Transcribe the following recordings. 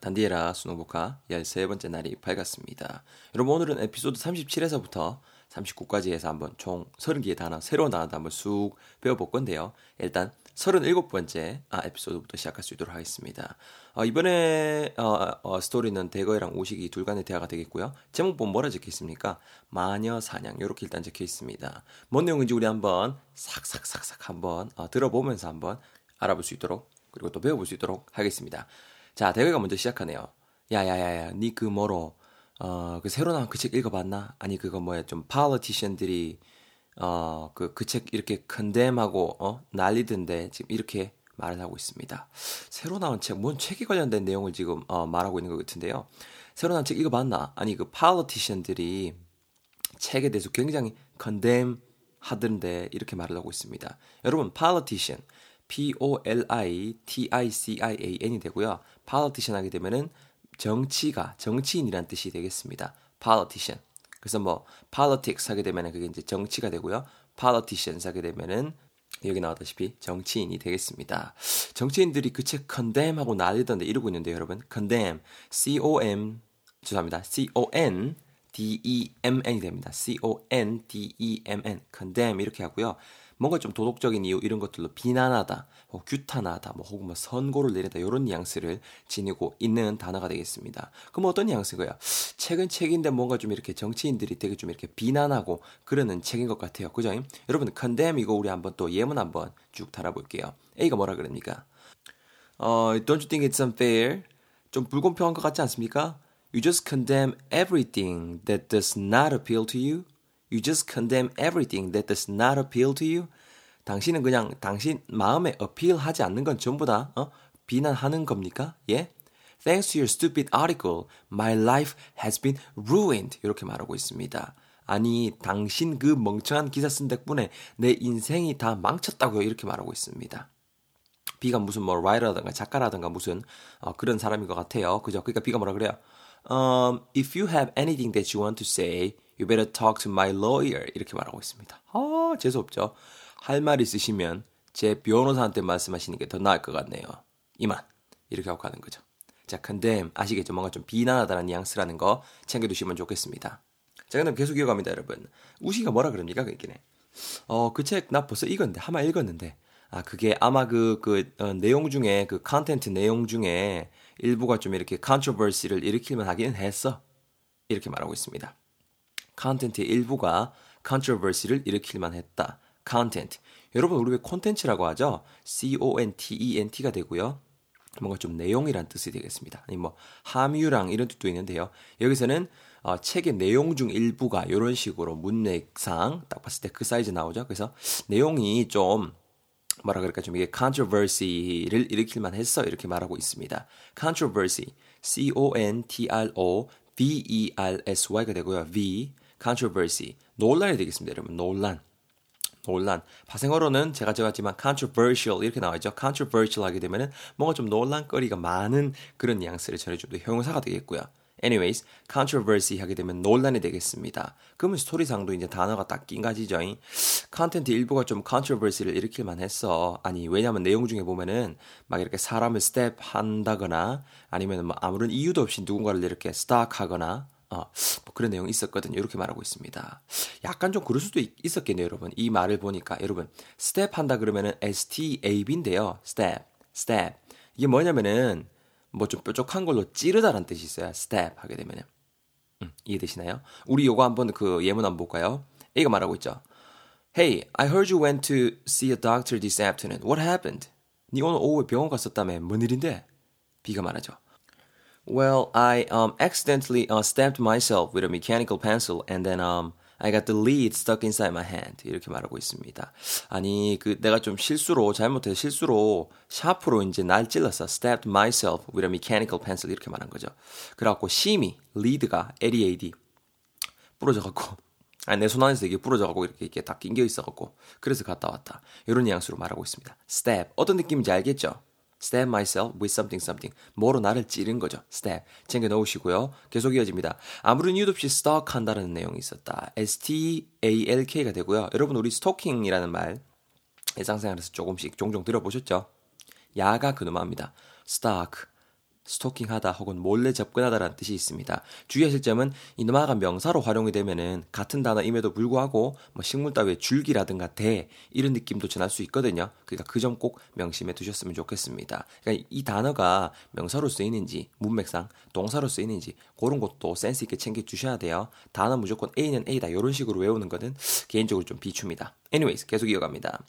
단디에라 수능복화 13번째 날이 밝았습니다. 여러분 오늘은 에피소드 37에서부터 39까지 해서 한번 총 30개의 단어, 새로운 단어도 한번 쑥 배워볼 건데요. 일단 37번째 아, 에피소드부터 시작할 수 있도록 하겠습니다. 어, 이번에 어, 어, 스토리는 대거이랑 오식이 둘 간의 대화가 되겠고요. 제목 보면 뭐라 적혀 있습니까? 마녀 사냥 이렇게 일단 적혀 있습니다. 뭔 내용인지 우리 한번 삭삭삭삭 한번 어, 들어보면서 한번 알아볼 수 있도록 그리고 또 배워볼 수 있도록 하겠습니다. 자, 대거이가 먼저 시작하네요. 야야야야, 니 그 뭐로 어, 그 새로 나온 그 책 읽어봤나? 아니 그거 뭐야 좀 팔러티션들이 어, 그 그 책 이렇게 컨뎀하고 어 난리던데 지금 이렇게 말을 하고 있습니다. 새로 나온 책, 뭔 책에 관련된 내용을 지금 어, 말하고 있는 것 같은데요. 새로 나온 책 읽어봤나? 아니 그 팔러티션들이 책에 대해서 굉장히 컨뎀 하던데 이렇게 말을 하고 있습니다. 여러분 politician P O L I T I C I A N이 되고요. politician 하게 되면은 정치가 정치인이란 뜻이 되겠습니다. politician. 그래서 뭐 politics 하게 되면은 그게 이제 정치가 되고요. politicians 하게 되면은 여기 나왔다시피 정치인이 되겠습니다. 정치인들이 그 책 condemn하고 난리던데 이러고 있는데 여러분 condemn C O M 죄송합니다. C O N D E M N이 됩니다. C O N D E M N condemn 이렇게 하고요. 뭔가 좀 도덕적인 이유 이런 것들로 비난하다, 뭐 규탄하다, 뭐 혹은 뭐 선고를 내리다 이런 뉘앙스를 지니고 있는 단어가 되겠습니다. 그럼 어떤 뉘앙스고요? 책은 책인데 뭔가 좀 이렇게 정치인들이 되게 좀 이렇게 비난하고 그러는 책인 것 같아요. 그죠? 여러분 condemn 이거 우리 한번 또 예문 한번 쭉 달아볼게요. A가 뭐라 그럽니까? 어, don't you think it's unfair? 좀 불공평한 것 같지 않습니까? You just condemn everything that does not appeal to you. You just condemn everything that does not appeal to you. 당신은 그냥 당신 마음에 어필하지 않는 건 전부 다 어? 비난하는 겁니까? 예? Thanks to your stupid article, my life has been ruined. 이렇게 말하고 있습니다. 아니, 당신 그 멍청한 기사 쓴 덕분에 내 인생이 다 망쳤다고요. 이렇게 말하고 있습니다. B가 무슨 뭐 라이터라든가 작가라든가 무슨 어, 그런 사람인 것 같아요. 그죠? 그러니까 B가 뭐라 그래요? Um, if you have anything that you want to say, you better talk to my lawyer. 이렇게 말하고 있습니다. 아, 재수없죠? 할 말 있으시면 제 변호사한테 말씀하시는 게 더 나을 것 같네요. 이만. 이렇게 하고 가는 거죠. 자, condemn. 아시겠죠? 뭔가 좀 비난하다는 뉘앙스라는 거 챙겨두시면 좋겠습니다. 자, 그럼 계속 이어갑니다, 여러분. 우시가 뭐라 그럽니까, 그 얘기네. 어, 그 책 나 벌써 읽었는데, 하마 읽었는데. 아, 그게 아마 그, 그, 어, 내용 중에, 그 content 내용 중에 일부가 좀 이렇게 controversy를 일으킬만 하기는 했어. 이렇게 말하고 있습니다. content의 일부가 controversy를 일으킬만 했다. content. 여러분 우리 왜 콘텐츠라고 하죠? C-O-N-T-E-N-T가 되고요. 뭔가 좀 내용이란 뜻이 되겠습니다. 아니 뭐 함유량 이런 뜻도 있는데요. 여기서는 어, 책의 내용 중 일부가 이런 식으로 문맥상 딱 봤을 때 그 사이즈 나오죠. 그래서 내용이 좀 뭐라 그럴까 좀 이게 controversy를 일으킬 만 했어 이렇게 말하고 있습니다. controversy, c o n t r o v e r s y가 되고요. v controversy 논란이 되겠습니다, 여러분. 논란. 논란. 파생어로는 제가 적었지만 controversial 이렇게 나와있죠. controversial 하게 되면은 뭔가 좀 논란거리가 많은 그런 뉘앙스를 전해주는 형용사가 되겠고요. Anyways, controversy 하게 되면 논란이 되겠습니다. 그러면 스토리상도 이제 단어가 딱 낑가지죠. content 일부가 좀 controversy를 일으킬만 했어. 아니, 왜냐면 내용 중에 보면은 막 이렇게 사람을 stab 한다거나 아니면 뭐 아무런 이유도 없이 누군가를 이렇게 stalk 하거나 어, 뭐 그런 내용이 있었거든요. 이렇게 말하고 있습니다. 약간 좀 그럴 수도 있, 었겠네요 여러분. 이 말을 보니까. 여러분, stab 한다 그러면은 S-T-A-B인데요. stab, 스텝. 이게 뭐냐면은 뭐 좀 뾰족한 걸로 찌르다라는 뜻이 있어요. stab 하게 되면은. 음, 이해되시나요? 우리 요거 한번 그 예문 한번 볼까요? A가 말하고 있죠. Hey, I heard you went to see a doctor this afternoon. What happened? 니 오늘 오후에 병원 갔었다며. 뭔 일인데? B가 말하죠. Well, I um accidentally uh, stabbed myself with a mechanical pencil and then um I got the lead stuck inside my hand. 이렇게 말하고 있습니다. 아니, 그 내가 좀 실수로 잘못해서 실수로 샤프로 이제 날 찔렀어. stabbed myself with a mechanical pencil 이렇게 말한 거죠. 그래갖고 심이 lead가 L-E-A-D 부러져 갖고 아니 내손 안에서 이게 부러져 갖고 이렇게 이렇게 다 낑겨 있어 갖고 그래서 갔다 왔다. 이런 뉘앙스로 말하고 있습니다. stab 어떤 느낌인지 알겠죠? Stab myself with something something. 뭐로 나를 찌른 거죠. stab. 챙겨 넣으시고요. 계속 이어집니다. 아무런 이유도 없이 stalk 한다는 내용이 있었다. S-T-A-L-K가 되고요. 여러분 우리 stalking이라는 말 일상생활에서 조금씩 종종 들어보셨죠? 야가 그놈합니다. stalk. 스토킹하다 혹은 몰래 접근하다라는 뜻이 있습니다. 주의하실 점은 이 너마가 명사로 활용이 되면은 같은 단어임에도 불구하고 뭐 식물 따위의 줄기라든가 대 이런 느낌도 전할 수 있거든요. 그러니까 그 점 꼭 명심해 두셨으면 좋겠습니다. 그러니까 이 단어가 명사로 쓰이는지 문맥상 동사로 쓰이는지 그런 것도 센스 있게 챙겨 주셔야 돼요. 단어 무조건 A는 A다 이런 식으로 외우는 거는 개인적으로 좀 비춥니다. anyways 계속 이어갑니다.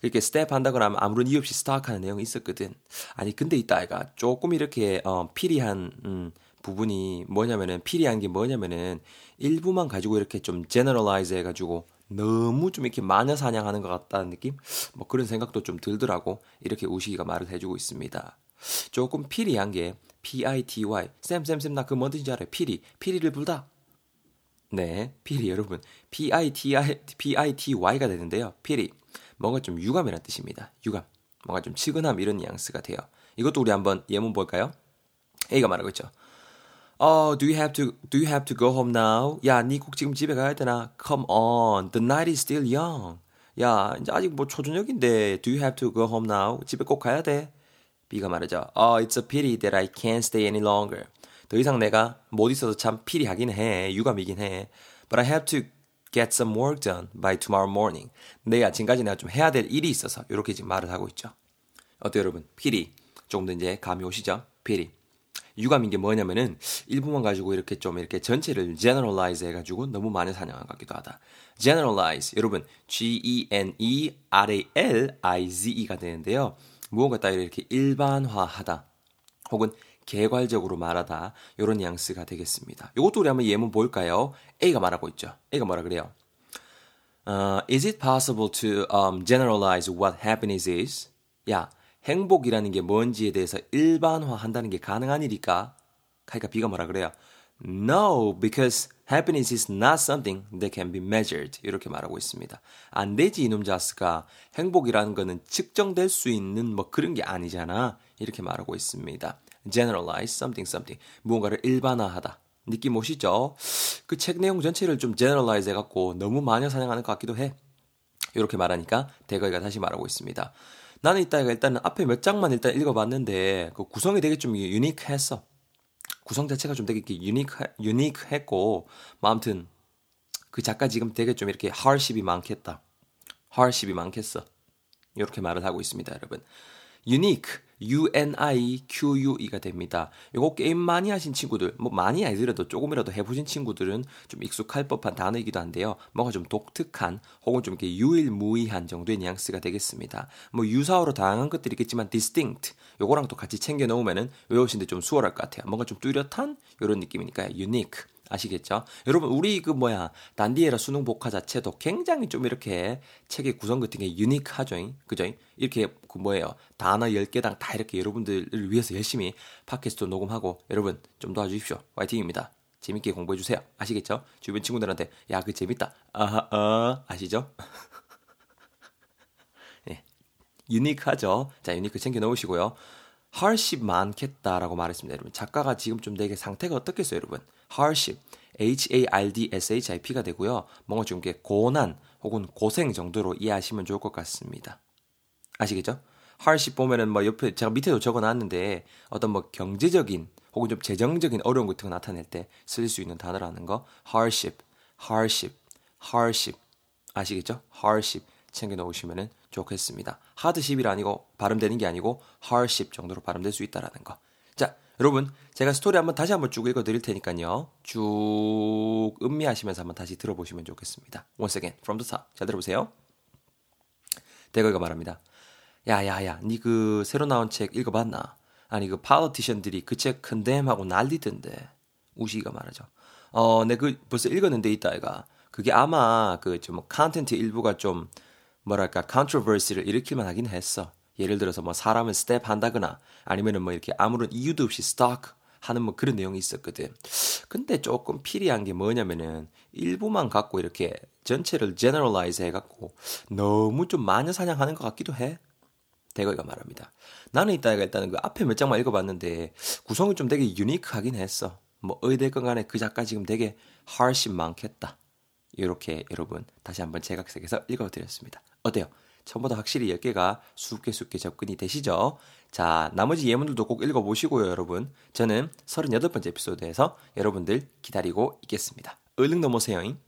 그렇게 stab 한다거나 하면 아무런 이유 없이 stalk하는 내용이 있었거든. 아니 근데 있다 아이가 조금 이렇게 어, pity한 음, 부분이 뭐냐면은 pity한 게 뭐냐면은 일부만 가지고 이렇게 좀 generalize 해가지고 너무 좀 이렇게 마녀 사냥하는 것 같다는 느낌? 뭐 그런 생각도 좀 들더라고. 이렇게 우식이가 말을 해주고 있습니다. 조금 pity한 게 P-I-T-Y. 쌤, 쌤, 쌤, 나 그 뭔지 알아요. 피리. 피리를 불다. 네, 피리 여러분. P-I-T-I, P-I-T-Y가 되는데요. 피리. 뭔가 좀 유감이라는 뜻입니다. 유감. 뭔가 좀 치근함 이런 뉘앙스가 돼요. 이것도 우리 한번 예문 볼까요? A가 말하고 있죠. 어, do you have to do you have to go home now? 야, 니 꼭 지금 집에 가야 되나? Come on, the night is still young. 야, 이제 아직 뭐 초저녁인데 do you have to go home now? 집에 꼭 가야 돼. B가 말하죠. Oh, it's a pity that I can't stay any longer. 더 이상 내가 못 있어서 참 피리하긴 해. 유감이긴 해. But I have to get some work done by tomorrow morning. 내일 아침까지 내가 좀 해야 될 일이 있어서 이렇게 지금 말을 하고 있죠. 어때요, 여러분? 피리. 조금 더 이제 감이 오시죠? 피리. 유감인 게 뭐냐면은 일부만 가지고 이렇게 좀 이렇게 전체를 generalize 해가지고 너무 많이 사냥한 것 같기도 하다. generalize 여러분 G E N E R A L I Z E가 되는데요. 무언가 따위를 이렇게 일반화하다 혹은 개괄적으로 말하다 이런 뉘앙스가 되겠습니다. 이것도 우리 한번 예문 볼까요? A가 말하고 있죠. A가 뭐라 그래요? Uh, is it possible to um, generalize what happiness is? 야, 행복이라는 게 뭔지에 대해서 일반화한다는 게 가능한 일일까? 그러니까 B가 뭐라 그래요? No, because happiness is not something that can be measured. 이렇게 말하고 있습니다. 안 되지 이놈 자스가 행복이라는 거는 측정될 수 있는 뭐 그런 게 아니잖아. 이렇게 말하고 있습니다. generalize something something. 무언가를 일반화하다. 느낌 오시죠? 그 책 내용 전체를 좀 generalize 해갖고 너무 마녀 사냥하는 것 같기도 해. 이렇게 말하니까 대거이가 다시 말하고 있습니다. 나는 이따가 일단은 앞에 몇 장만 일단 읽어봤는데 그 구성이 되게 좀 유니크했어. 구성 자체가 좀 되게 유니크 유니크했고 뭐 아무튼 그 작가 지금 되게 좀 이렇게 하십이 많겠다. 하십이 많겠어. 이렇게 말을 하고 있습니다, 여러분. 유니크 U-N-I-Q-U-E가 됩니다. 이거 게임 많이 하신 친구들, 뭐 많이 아니더라도 조금이라도 해보신 친구들은 좀 익숙할 법한 단어이기도 한데요. 뭔가 좀 독특한 혹은 좀 이렇게 유일무이한 정도의 뉘앙스가 되겠습니다. 뭐 유사어로 다양한 것들이 있겠지만 distinct 요거랑 또 같이 챙겨 놓으면은 외우시는데 좀 수월할 것 같아요. 뭔가 좀 뚜렷한 이런 느낌이니까 unique. 아시겠죠? 여러분 우리 그 뭐야 단디에라 수능 복화 자체도 굉장히 좀 이렇게 책의 구성 같은 게 유니크하죠. 그죠? 이렇게 그 뭐예요 단어 10개당 다 이렇게 여러분들을 위해서 열심히 팟캐스트 녹음하고 여러분 좀 도와주십시오. 화이팅입니다. 재밌게 공부해 주세요. 아시겠죠? 주변 친구들한테 야 그 재밌다. 아하 어 아시죠? 네. 유니크하죠. 자 유니크 챙겨 놓으시고요. Hardship 많겠다라고 말했습니다, 여러분. 작가가 지금 좀 되게 상태가 어떻겠어요, 여러분? hardship, H-A-R-D-S-H-I-P가 되고요. 뭔가 좀 이렇게 고난 혹은 고생 정도로 이해하시면 좋을 것 같습니다. 아시겠죠? hardship 보면은 뭐 옆에 제가 밑에도 적어놨는데 어떤 뭐 경제적인 혹은 좀 재정적인 어려움 같은 거 나타낼 때 쓸 수 있는 단어라는 거 hardship, hardship, hardship 아시겠죠? hardship 챙겨 놓으시면 좋겠습니다. hardship이 아니고 발음되는 게 아니고 hardship 정도로 발음될 수 있다라는 거. 자, 여러분 제가 스토리 한번 다시 한번 쭉 읽어 드릴 테니까요. 쭉 음미하시면서 한번 다시 들어보시면 좋겠습니다. Once again, from the top. 잘 들어보세요. 대거가 말합니다. 야야야, 니 그 새로 나온 책 읽어봤나? 아니 그 politician들이 그 책 condemn하고 난리던데. 우식이가 말하죠. 어, 내 그 벌써 읽었는데 있다 아이가 그게 아마 그 좀 컨텐츠 일부가 좀 뭐랄까 controversy를 일으킬만 하긴 했어. 예를 들어서 뭐 사람을 stab 한다거나 아니면은 뭐 이렇게 아무런 이유도 없이 stalk 하는 뭐 그런 내용이 있었거든. 근데 조금 pity한 게 뭐냐면은 일부만 갖고 이렇게 전체를 generalize 해갖고 너무 좀 마녀 사냥하는 것 같기도 해. 대거이가 말합니다. 나는 이따가 일단은 그 앞에 몇 장만 읽어봤는데 구성이 좀 되게 유니크하긴 했어. 뭐 어찌됐건 간에 그 작가 지금 되게 hardship 많겠다. 이렇게 여러분 다시 한번 재각색해서 읽어드렸습니다. 어때요? 처음보다 확실히 10개가 수게 수게 접근이 되시죠? 자, 나머지 예문들도 꼭 읽어보시고요, 여러분. 저는 38번째 에피소드에서 여러분들 기다리고 있겠습니다. 얼른 넘어세요잉.